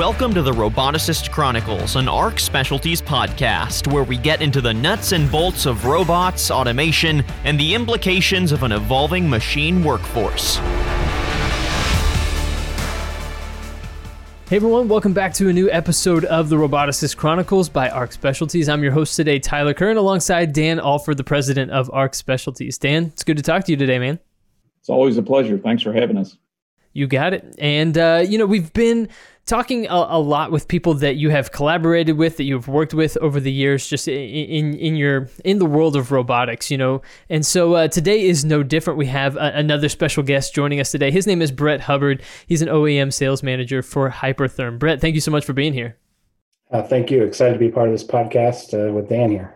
Welcome to the Roboticist Chronicles, an ARC Specialties podcast where we get into the nuts and bolts of robots, automation, and the implications of an evolving machine workforce. Hey everyone, welcome back to a new episode of the Roboticist Chronicles by ARC Specialties. I'm your host today, Tyler Kern, alongside Dan Alford, the president of ARC Specialties. Dan, it's good to talk to you today, man. It's always a pleasure. Thanks for having us. You got it. And, uh, you know, we've been talking a, a, lot with people that you have collaborated with, that you've worked with over the years, just in, in, your in the world of robotics, you know. And so uh, today is no different. We have a, another special guest joining us today. His name is Brett Hubbard. He's an OEM sales manager for Hypertherm. Brett, thank you so much for being here. Uh, thank you. Excited to be part of this podcast uh, with Dan here.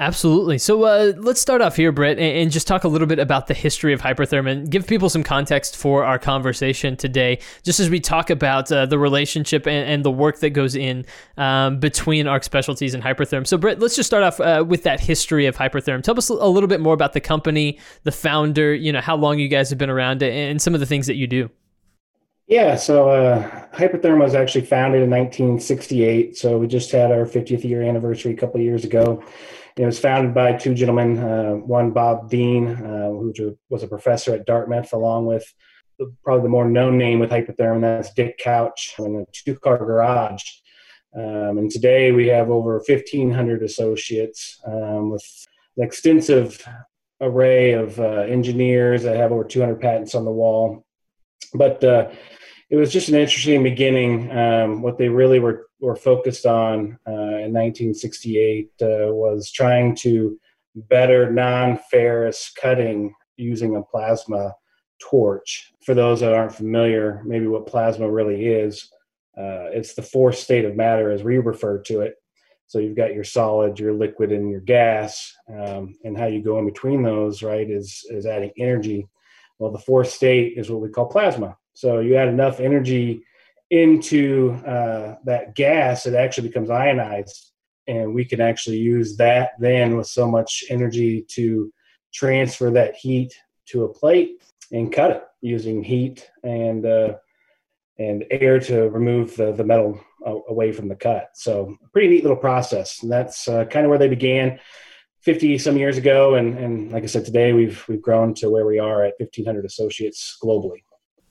Absolutely. So uh, let's start off here, Brett, and, just talk a little bit about the history of Hypertherm and give people some context for our conversation today, just as we talk about uh, the relationship and, and, the work that goes in um, between ARC Specialties and Hypertherm. So, Brett, let's just start off uh, with that history of Hypertherm. Tell us a little bit more about the company, the founder, you know, how long you guys have been around, and some of the things that you do. Yeah, so uh, Hypertherm was actually founded in 1968. So we just had our 50th year anniversary a couple years ago. It was founded by two gentlemen, uh, one Bob Dean, uh, who was a professor at Dartmouth, along with the, probably the more known name with Hypertherm, and that's Dick Couch in a two-car garage. Um, and today we have over 1,500 associates um, with an extensive array of uh, engineers that have over 200 patents on the wall. But uh, it was just an interesting beginning. Um, what they really were were focused on uh, in 1968 uh, was trying to better non-ferrous cutting using a plasma torch. For those that aren't familiar, maybe what plasma really is, uh, it's the fourth state of matter as we refer to it. So you've got your solid, your liquid, and your gas, um, and how you go in between those, right, is is adding energy. Well, the fourth state is what we call plasma. So you add enough energy into uh, that gas, it actually becomes ionized, and we can actually use that then with so much energy to transfer that heat to a plate and cut it using heat and uh, and air to remove the, the metal away from the cut. So pretty neat little process, and that's uh, kind of where they began. 50 some years ago and, and like i said today we've we've grown to where we are at 1500 associates globally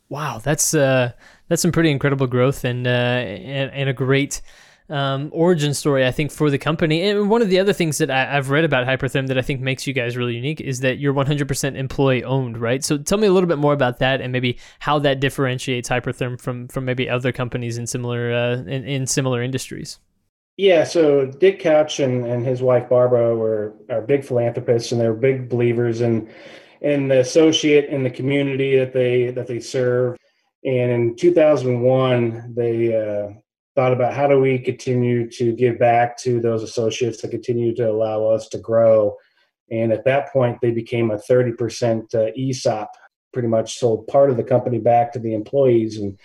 Wow, that's uh, that's some pretty incredible growth and uh, and, and a great um, origin story, I think, for the company. And one of the other things that I, have read about Hypertherm that I think makes you guys really unique is that you're 100% employee owned, right? So tell me a little bit more about that and maybe how that differentiates Hypertherm from from maybe other companies in similar uh, in, in similar industries. Yeah, so Dick Couch and, and his wife Barbara were are big philanthropists and they're big believers in and the associate in the community that they that they serve. And in 2001, they uh, thought about how do we continue to give back to those associates to continue to allow us to grow. And at that point, they became a 30% uh, ESOP, pretty much sold part of the company back to the employees. And,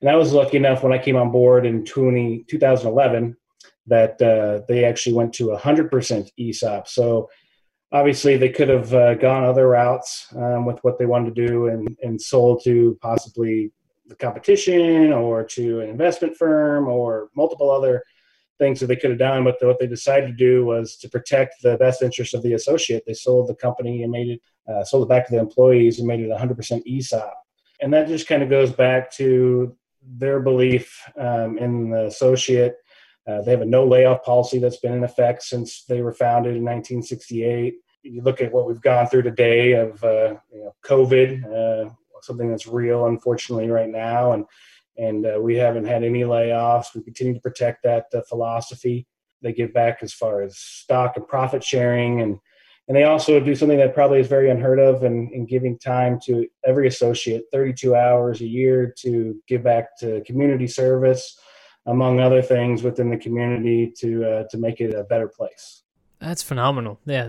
and I was lucky enough when I came on board in 20, 2011 that uh, they actually went to 100% ESOP. So obviously they could have uh, gone other routes um, with what they wanted to do and, and sold to possibly the competition or to an investment firm or multiple other things that they could have done. But the, what they decided to do was to protect the best interest of the associate. They sold the company and made it, uh, sold it back to the employees and made it 100% ESOP. And that just kind of goes back to their belief um, in the associate uh, they have a no layoff policy that's been in effect since they were founded in 1968. You look at what we've gone through today of uh, you know, COVID, uh, something that's real, unfortunately, right now, and and uh, we haven't had any layoffs. We continue to protect that uh, philosophy. They give back as far as stock and profit sharing, and and they also do something that probably is very unheard of, and in giving time to every associate, 32 hours a year to give back to community service among other things within the community to uh, to make it a better place. That's phenomenal. Yeah,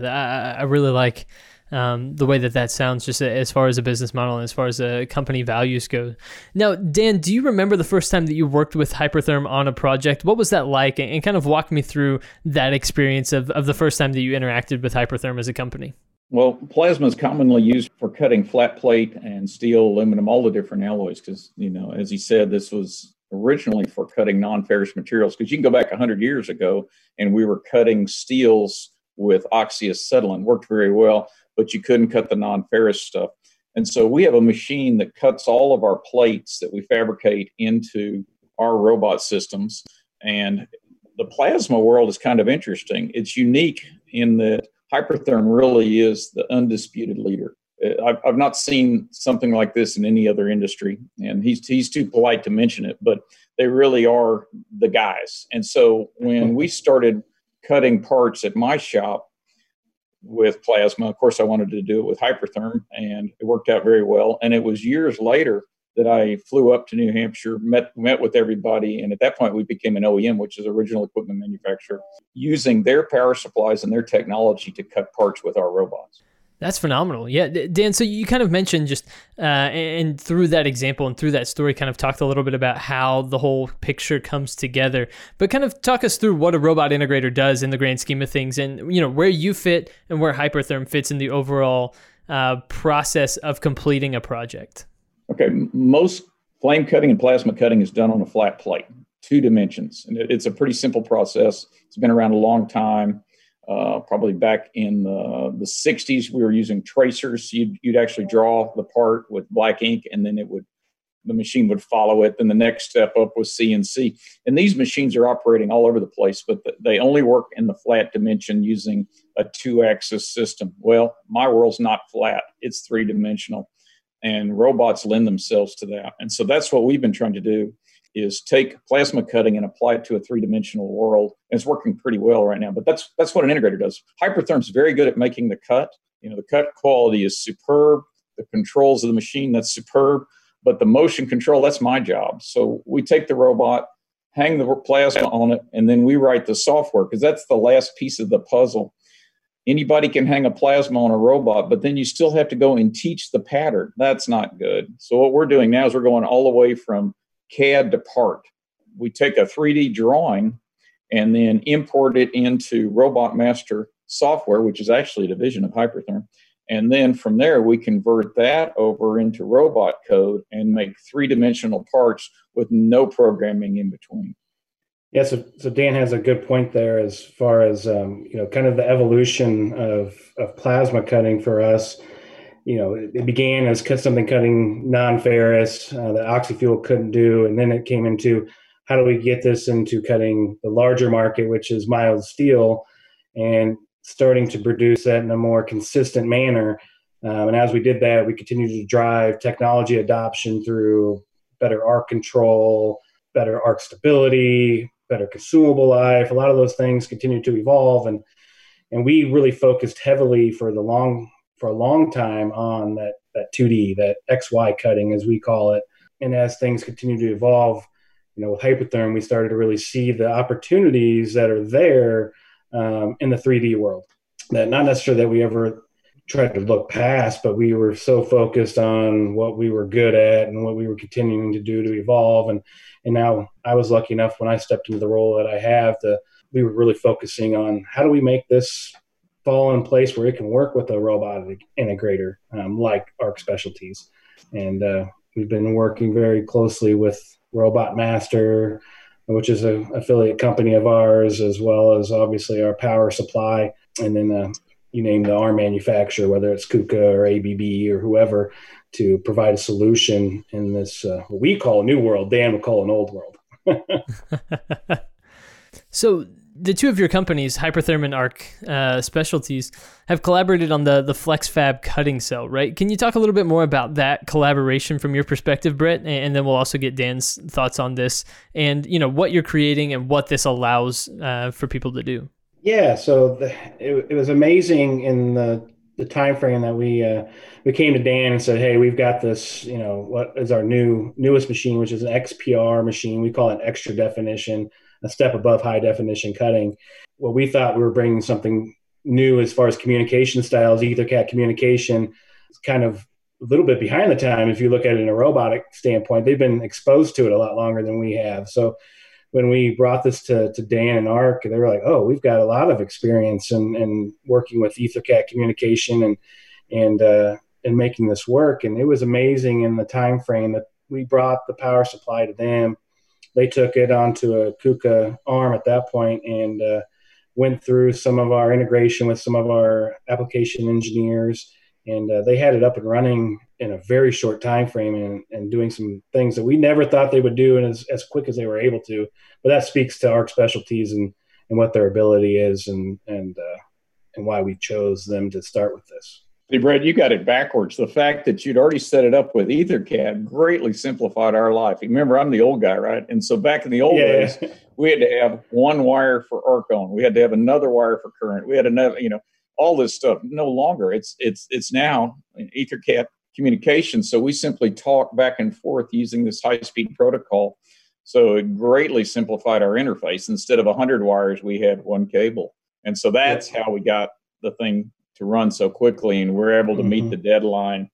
I, I really like um, the way that that sounds, just as far as a business model and as far as a company values go. Now, Dan, do you remember the first time that you worked with Hypertherm on a project? What was that like? And, kind of walk me through that experience of, of the first time that you interacted with Hypertherm as a company. Well, plasma is commonly used for cutting flat plate and steel, aluminum, all the different alloys. Because you know, as he said, this was originally for cutting non-ferrous materials because you can go back 100 years ago and we were cutting steels with oxyacetylene. Worked very well but you couldn't cut the non-ferrous stuff. And so we have a machine that cuts all of our plates that we fabricate into our robot systems. And the plasma world is kind of interesting. It's unique in that hypertherm really is the undisputed leader Uh, I've, I've not seen something like this in any other industry, and he's he's too polite to mention it, but they really are the guys. And so when we started cutting parts at my shop with plasma, of course I wanted to do it with hypertherm, and it worked out very well. And it was years later that I flew up to New Hampshire, met met with everybody, and at that point we became an OEM, which is original equipment manufacturer, using their power supplies and their technology to cut parts with our robots. That's phenomenal. Yeah, Dan. So you kind of mentioned just, uh, and through that example and through that story, kind of talked a little bit about how the whole picture comes together. But kind of talk us through what a robot integrator does in the grand scheme of things, and you know where you fit and where Hypertherm fits in the overall uh, process of completing a project. Okay, most flame cutting and plasma cutting is done on a flat plate, two dimensions, and it's a pretty simple process. It's been around a long time. Uh, probably back in the, the 60s, we were using tracers. You'd, you'd actually draw the part with black ink, and then it would the machine would follow it. Then the next step up was CNC. And these machines are operating all over the place, but they only work in the flat dimension using a two axis system. Well, my world's not flat, it's three dimensional. And robots lend themselves to that. And so that's what we've been trying to do is take plasma cutting and apply it to a three-dimensional world. And it's working pretty well right now. But that's that's what an integrator does. Hypertherm's very good at making the cut. You know, the cut quality is superb. The controls of the machine that's superb. But the motion control that's my job. So we take the robot, hang the plasma on it, and then we write the software because that's the last piece of the puzzle. Anybody can hang a plasma on a robot, but then you still have to go and teach the pattern. That's not good. So what we're doing now is we're going all the way from CAD to part. We take a 3D drawing and then import it into Robot Master software, which is actually a division of Hypertherm. And then from there, we convert that over into robot code and make three dimensional parts with no programming in between. Yeah, so, so Dan has a good point there as far as um, you know, kind of the evolution of of plasma cutting for us you know, it, began as something cutting non-ferrous uh, that oxyfuel couldn't do, and then it came into how do we get this into cutting the larger market, which is mild steel, and starting to produce that in a more consistent manner. Um, and as we did that, we continued to drive technology adoption through better arc control, better arc stability, better consumable life. A lot of those things continue to evolve, and and we really focused heavily for the long for a long time on that that 2D, that XY cutting as we call it. And as things continue to evolve, you know, with Hypertherm, we started to really see the opportunities that are there um, in the 3D world. That not necessarily that we ever tried to look past, but we were so focused on what we were good at and what we were continuing to do to evolve. And and now I was lucky enough when I stepped into the role that I have to we were really focusing on how do we make this fall in place where it can work with a robotic integrator um, like Arc Specialties. And uh, we've been working very closely with Robot Master, which is an affiliate company of ours, as well as obviously our power supply. And then uh, you name the arm manufacturer, whether it's KUKA or ABB or whoever, to provide a solution in this uh, what we call a new world. Dan would call an old world. so the two of your companies, Hypertherm and Arc uh, Specialties, have collaborated on the the FlexFab cutting cell, right? Can you talk a little bit more about that collaboration from your perspective, Brett? And then we'll also get Dan's thoughts on this, and you know what you're creating and what this allows uh, for people to do. Yeah, so the, it, it was amazing in the the time frame that we uh, we came to Dan and said, "Hey, we've got this. You know, what is our new newest machine, which is an XPR machine. We call it extra definition." A step above high definition cutting. Well, we thought we were bringing something new as far as communication styles. EtherCAT communication is kind of a little bit behind the time if you look at it in a robotic standpoint. They've been exposed to it a lot longer than we have. So when we brought this to, to Dan and Arc, they were like, "Oh, we've got a lot of experience in, in working with EtherCAT communication and and uh, and making this work." And it was amazing in the time frame that we brought the power supply to them they took it onto a KUKA arm at that point and uh, went through some of our integration with some of our application engineers, and uh, they had it up and running in a very short time frame and, and doing some things that we never thought they would do and as, as quick as they were able to. But that speaks to ARC specialties and, and what their ability is and and uh, and why we chose them to start with this. Hey, Brad, you got it backwards. The fact that you'd already set it up with EtherCAT greatly simplified our life. Remember, I'm the old guy, right? And so back in the old yeah. days, we had to have one wire for arc on. We had to have another wire for current. We had another, you know, all this stuff. No longer. It's it's it's now EtherCAT communication. So we simply talk back and forth using this high speed protocol. So it greatly simplified our interface. Instead of 100 wires, we had one cable. And so that's how we got the thing to run so quickly and we're able to mm-hmm. meet the deadline.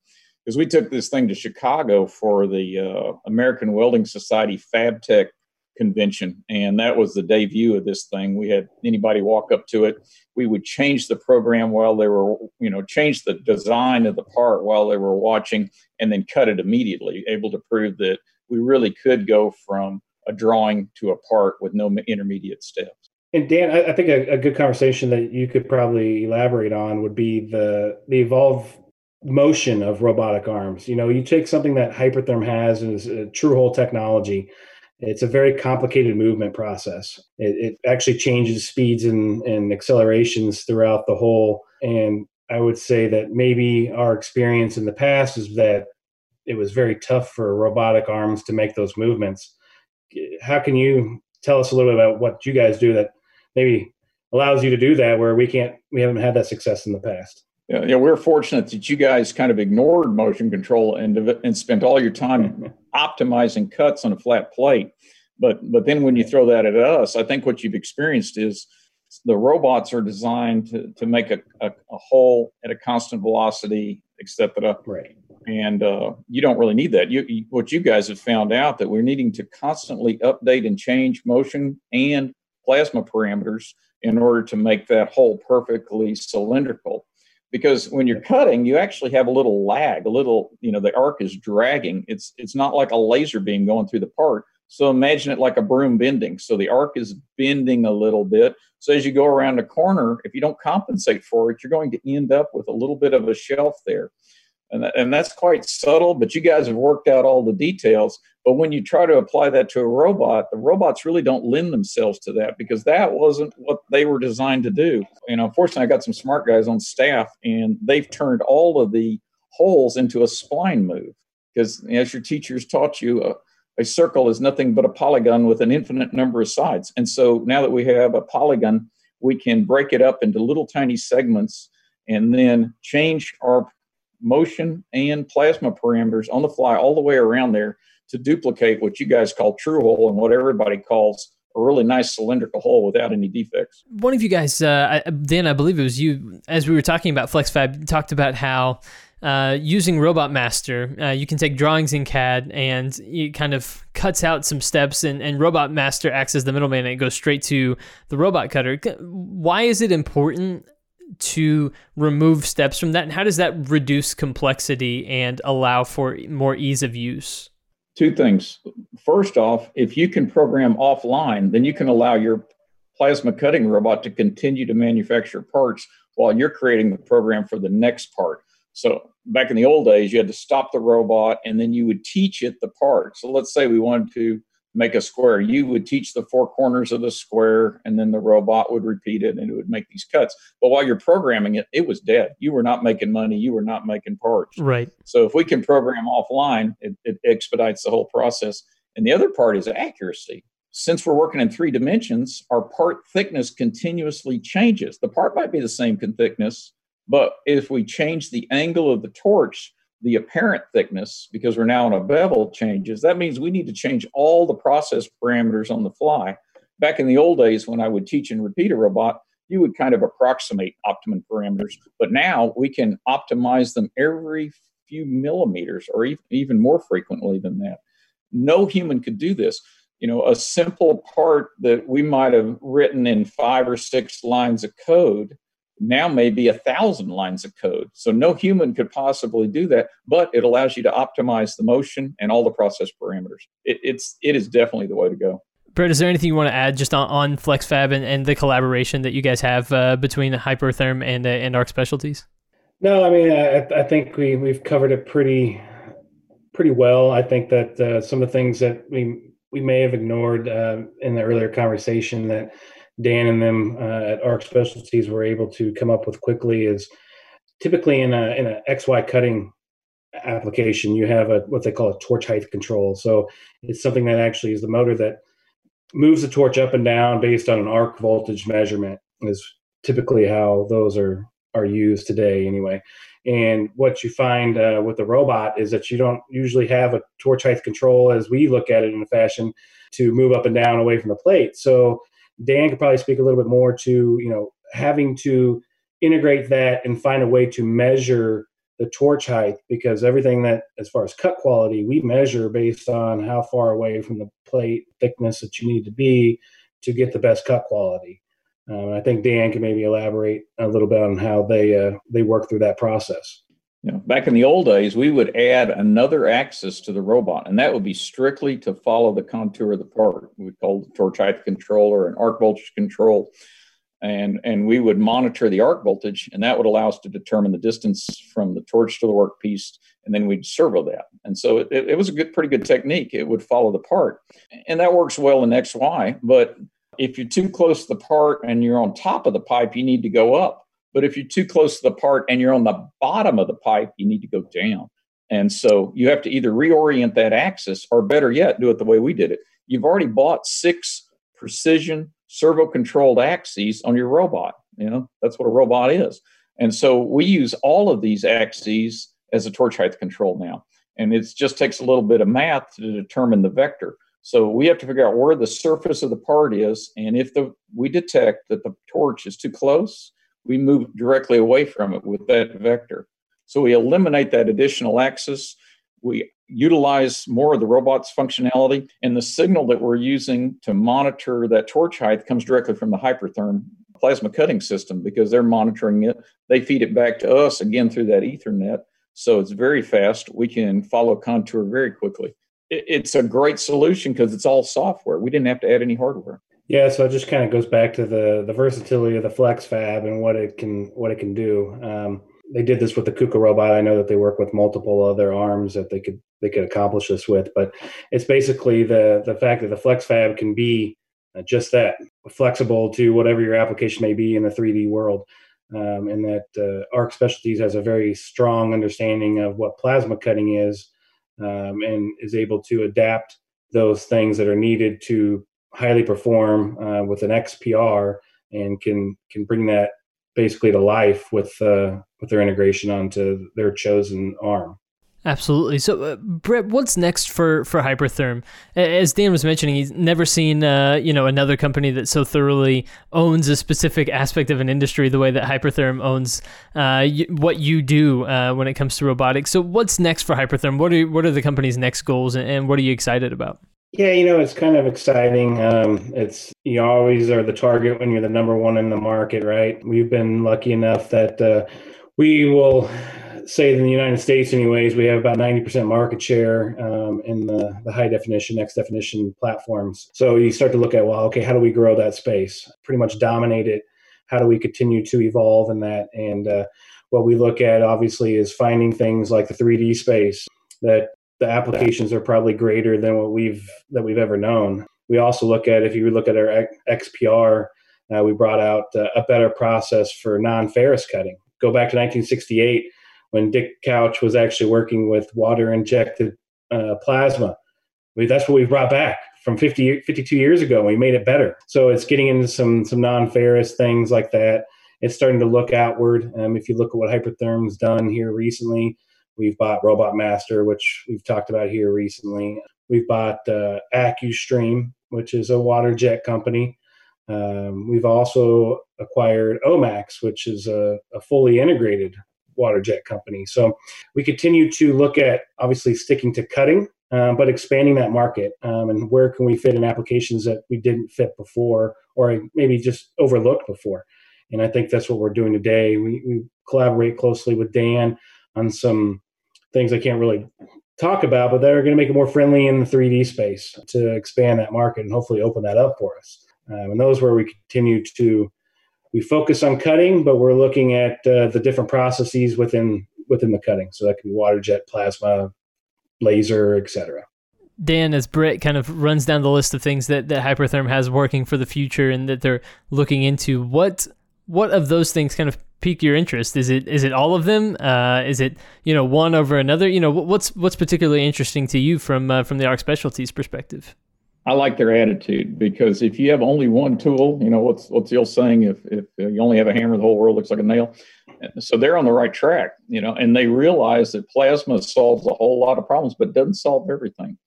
Because we took this thing to Chicago for the uh, American Welding Society Fab Tech convention and that was the debut of this thing. We had anybody walk up to it we would change the program while they were you know change the design of the part while they were watching and then cut it immediately able to prove that we really could go from a drawing to a part with no intermediate steps and Dan, I, think a, a, good conversation that you could probably elaborate on would be the the evolve motion of robotic arms. You know, you take something that Hypertherm has is a true hole technology. It's a very complicated movement process. It, it actually changes speeds and, and accelerations throughout the hole. And I would say that maybe our experience in the past is that it was very tough for robotic arms to make those movements. How can you tell us a little bit about what you guys do that maybe allows you to do that where we can't we haven't had that success in the past. Yeah, yeah we're fortunate that you guys kind of ignored motion control and and spent all your time optimizing cuts on a flat plate. But but then when you throw that at us i think what you've experienced is the robots are designed to, to make a, a, a hole at a constant velocity etc right. And uh, you don't really need that. You, you, what you guys have found out that we're needing to constantly update and change motion and plasma parameters in order to make that hole perfectly cylindrical. Because when you're cutting, you actually have a little lag, a little, you know, the arc is dragging. It's it's not like a laser beam going through the part. So imagine it like a broom bending. So the arc is bending a little bit. So as you go around a corner, if you don't compensate for it, you're going to end up with a little bit of a shelf there and, and that's quite subtle but you guys have worked out all the details. But when you try to apply that to a robot the robots really don't lend themselves to that because that wasn't what they were designed to do. You know unfortunately i got some smart guys on staff and they've turned all of the holes into a spline move. Because as your teachers taught you uh, a circle is nothing but a polygon with an infinite number of sides. And so now that we have a polygon we can break it up into little tiny segments and then change our motion and plasma parameters on the fly all the way around there to duplicate what you guys call true hole and what everybody calls a really nice cylindrical hole without any defects. One of you guys, uh, Dan, I believe it was you, as we were talking about FlexFab, talked about how uh, using Robot Master, uh, you can take drawings in CAD and it kind of cuts out some steps, and, and Robot Master acts as the middleman and it goes straight to the robot cutter. Why is it important to remove steps from that? And how does that reduce complexity and allow for more ease of use? Two things. First off, if you can program offline, then you can allow your plasma cutting robot to continue to manufacture parts while you're creating the program for the next part. So back in the old days, you had to stop the robot and then you would teach it the part. So let's say we wanted to make a square. You would teach the four corners of the square, and then the robot would repeat it and it would make these cuts. But while you're programming it, it was dead. You were not making money. You were not making parts. Right. So if we can program offline, it, it expedites the whole process. And the other part is accuracy. Since we're working in three dimensions, our part thickness continuously changes. The part might be the same thickness, but if we change the angle of the torch, the apparent thickness, because we're now on a bevel, changes. That means we need to change all the process parameters on the fly. Back in the old days, when I would teach and repeat a robot, you would kind of approximate optimum parameters. But now we can optimize them every few millimeters or even more frequently than that. No human could do this. You know, a simple part that we might have written in five or six lines of code now may be a thousand lines of code. So no human could possibly do that, but it allows you to optimize the motion and all the process parameters. It, it's it is definitely the way to go. Brett, is there anything you want to add just on, on FlexFab and, and the collaboration that you guys have uh, between Hypertherm and uh, and Arc Specialties? No, I mean I, I think we we've covered it pretty pretty well. I think that uh, some of the things that we we may have ignored uh, in the earlier conversation that Dan and them uh, at Arc Specialties were able to come up with quickly is typically in a in a XY cutting application you have a what they call a torch height control. So it's something that actually is the motor that moves the torch up and down based on an arc voltage measurement is typically how those are are used today anyway. And what you find uh, with the robot is that you don't usually have a torch height control as we look at it in a fashion to move up and down away from the plate. So Dan could probably speak a little bit more to you know having to integrate that and find a way to measure the torch height because everything that as far as cut quality we measure based on how far away from the plate thickness that you need to be to get the best cut quality. Um, i think dan can maybe elaborate a little bit on how they uh, they work through that process you know, back in the old days, we would add another axis to the robot, and that would be strictly to follow the contour of the part. We called the torch height controller and arc voltage control and and we would monitor the arc voltage and that would allow us to determine the distance from the torch to the workpiece and then we'd servo that. And so it, it was a good pretty good technique. It would follow the part. And that works well in xy but if you're too close to the part and you're on top of the pipe you need to go up but if you're too close to the part and you're on the bottom of the pipe you need to go down and so you have to either reorient that axis or better yet do it the way we did it you've already bought six precision servo controlled axes on your robot. You know, that's what a robot is. And so we use all of these axes as a torch height control now. And it just takes a little bit of math to determine the vector. So we have to figure out where the surface of the part is. And if the we detect that the torch is too close, we move directly away from it with that vector. So we eliminate that additional axis. We utilize more of the robot's functionality. And the signal that we're using to monitor that torch height comes directly from the Hypertherm plasma cutting system because they're monitoring it. They feed it back to us again through that Ethernet. So it's very fast. We can follow contour very quickly. It's a great solution because it's all software. We didn't have to add any hardware. Yeah, so it just kind of goes back to the the versatility of the Flex Fab and what it can what it can do. Um, they did this with the Kuka robot. I know that they work with multiple other arms that they could they could accomplish this with, but it's basically the the fact that the Flex Fab can be uh, just that flexible to whatever your application may be in the 3D world, um, and that uh, Arc Specialties has a very strong understanding of what plasma cutting is, um, and is able to adapt those things that are needed to highly perform uh, with an XPR, and can can bring that basically to life with uh, with their integration onto their chosen arm. Absolutely. So, uh, Brett, what's next for for Hypertherm? As Dan was mentioning, he's never seen uh, you know another company that so thoroughly owns a specific aspect of an industry the way that Hypertherm owns uh, y- what you do uh, when it comes to robotics. So, what's next for Hypertherm? What are what are the company's next goals, and, and what are you excited about? Yeah, you know, it's kind of exciting. Um, it's you always are the target when you're the number one in the market, right? We've been lucky enough that uh, we will say in the United States, anyways, we have about 90% market share um, in the, the high definition, next definition platforms. So you start to look at, well, okay, how do we grow that space? Pretty much dominate it. How do we continue to evolve in that? And uh, what we look at, obviously, is finding things like the 3D space that the applications are probably greater than what we've that we've ever known. We also look at if you look at our XPR, uh, we brought out uh, a better process for non-ferrous cutting. Go back to 1968 when Dick Couch was actually working with water injected uh, plasma. That's what we brought back from 50, 52 years ago. We made it better. So it's getting into some some non-ferrous things like that. It's starting to look outward. Um, if you look at what Hypertherm's done here recently, We've bought Robot Master, which we've talked about here recently. We've bought uh, AccuStream, which is a water jet company. Um, we've also acquired Omax, which is a, a fully integrated water jet company. So we continue to look at obviously sticking to cutting, um, but expanding that market um, and where can we fit in applications that we didn't fit before or maybe just overlooked before. And I think that's what we're doing today. We, we collaborate closely with Dan on some things I can't really talk about, but they're going to make it more friendly in the 3D space to expand that market and hopefully open that up for us. Um, and those where we continue to we focus on cutting, but we're looking at uh, the different processes within within the cutting. So that could be water jet, plasma, laser, etc. Dan, as Britt kind of runs down the list of things that, that Hypertherm has working for the future and that they're looking into, what what of those things kind of pique your interest? Is it is it all of them? Uh, is it you know one over another? You know what's what's particularly interesting to you from uh, from the ARC Specialties perspective? I like their attitude because if you have only one tool, you know what's what's the old saying? If if you only have a hammer, the whole world looks like a nail. So they're on the right track, you know, and they realize that plasma solves a whole lot of problems, but doesn't solve everything.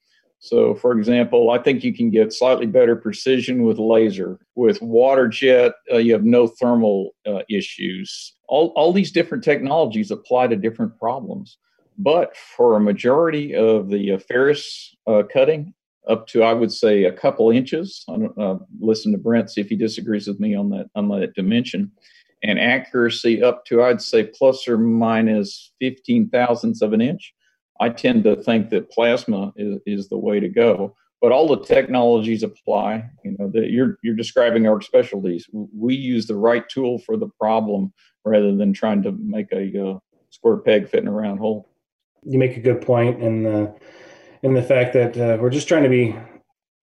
So, for example, I think you can get slightly better precision with laser. With water jet, uh, you have no thermal uh, issues. All, all these different technologies apply to different problems. But for a majority of the uh, ferrous uh, cutting, up to I would say a couple inches. I don't uh, listen to Brent see if he disagrees with me on that on that dimension, and accuracy up to I'd say plus or minus fifteen thousandths of an inch I tend to think that plasma is, is the way to go. But all the technologies apply. You know that you're you're describing ARC Specialties. We use the right tool for the problem rather than trying to make a uh, square peg fit in a round hole. You make a good point in the in the fact that uh, we're just trying to be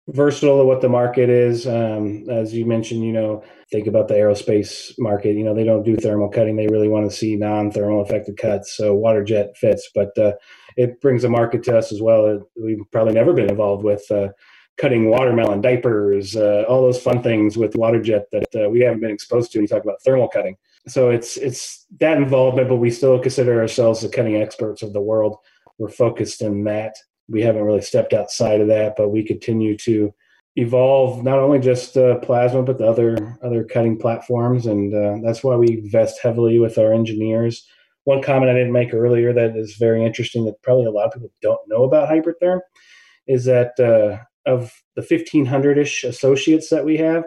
versatile to what the market is. Um, as you mentioned, you know, think about the aerospace market. You know, they don't do thermal cutting; they really want to see non-thermal affected cuts. So water jet fits, but uh, it brings a market to us as well. We've probably never been involved with uh, cutting watermelon diapers, uh, all those fun things with water jet that uh, we haven't been exposed to when you talk about thermal cutting. So it's it's that involvement, but we still consider ourselves the cutting experts of the world. We're focused in that. We haven't really stepped outside of that, but we continue to evolve not only just uh, plasma but the other other cutting platforms, and uh, that's why we invest heavily with our engineers one comment I didn't make earlier that is very interesting that probably a lot of people don't know about Hypertherm is that uh, of the 1,500 ish associates that we have,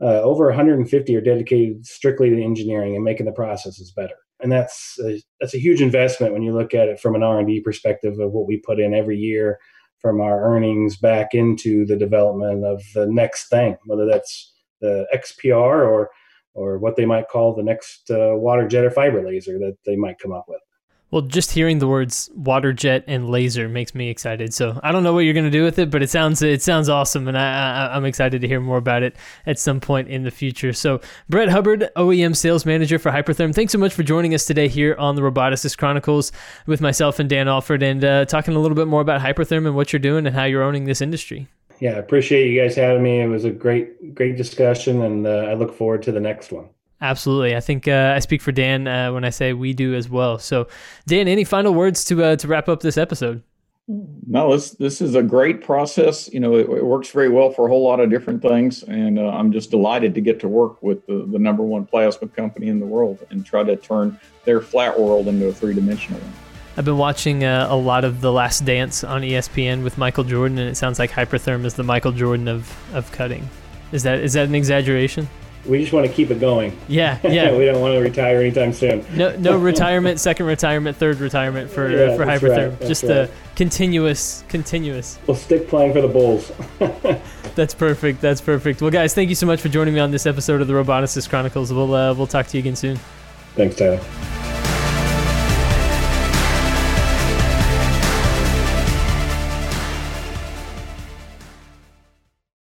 uh, over 150 are dedicated strictly to engineering and making the processes better. And that's a, that's a huge investment when you look at it from an R&D perspective of what we put in every year from our earnings back into the development of the next thing, whether that's the XPR or or what they might call the next uh, water jet or fiber laser that they might come up with. Well, just hearing the words water jet and laser makes me excited. So I don't know what you're going to do with it, but it sounds it sounds awesome, and I, am excited to hear more about it at some point in the future. So Brett Hubbard, OEM sales manager for Hypertherm, thanks so much for joining us today here on the Roboticist Chronicles with myself and Dan Alford, and uh, talking a little bit more about Hypertherm and what you're doing and how you're owning this industry yeah, I appreciate you guys having me. It was a great, great discussion, and uh, I look forward to the next one. Absolutely, I think uh, I speak for Dan uh, when I say we do as well. So, Dan, any final words to uh, to wrap up this episode? No, this this is a great process. You know, it, it works very well for a whole lot of different things, and uh, I'm just delighted to get to work with the, the number one plasma company in the world and try to turn their flat world into a three dimensional one. I've been watching uh, a lot of The Last Dance on ESPN with Michael Jordan, and it sounds like Hypertherm is the Michael Jordan of, of cutting. Is that is that an exaggeration? We just want to keep it going. Yeah, yeah. we don't want to retire anytime soon. No, no retirement, second retirement, third retirement for yeah, for Hypertherm. Right, just right. a continuous, continuous. We'll stick playing for the Bulls. that's perfect. That's perfect. Well, guys, thank you so much for joining me on this episode of the Roboticist Chronicles. We'll uh, we'll talk to you again soon. Thanks, Tyler.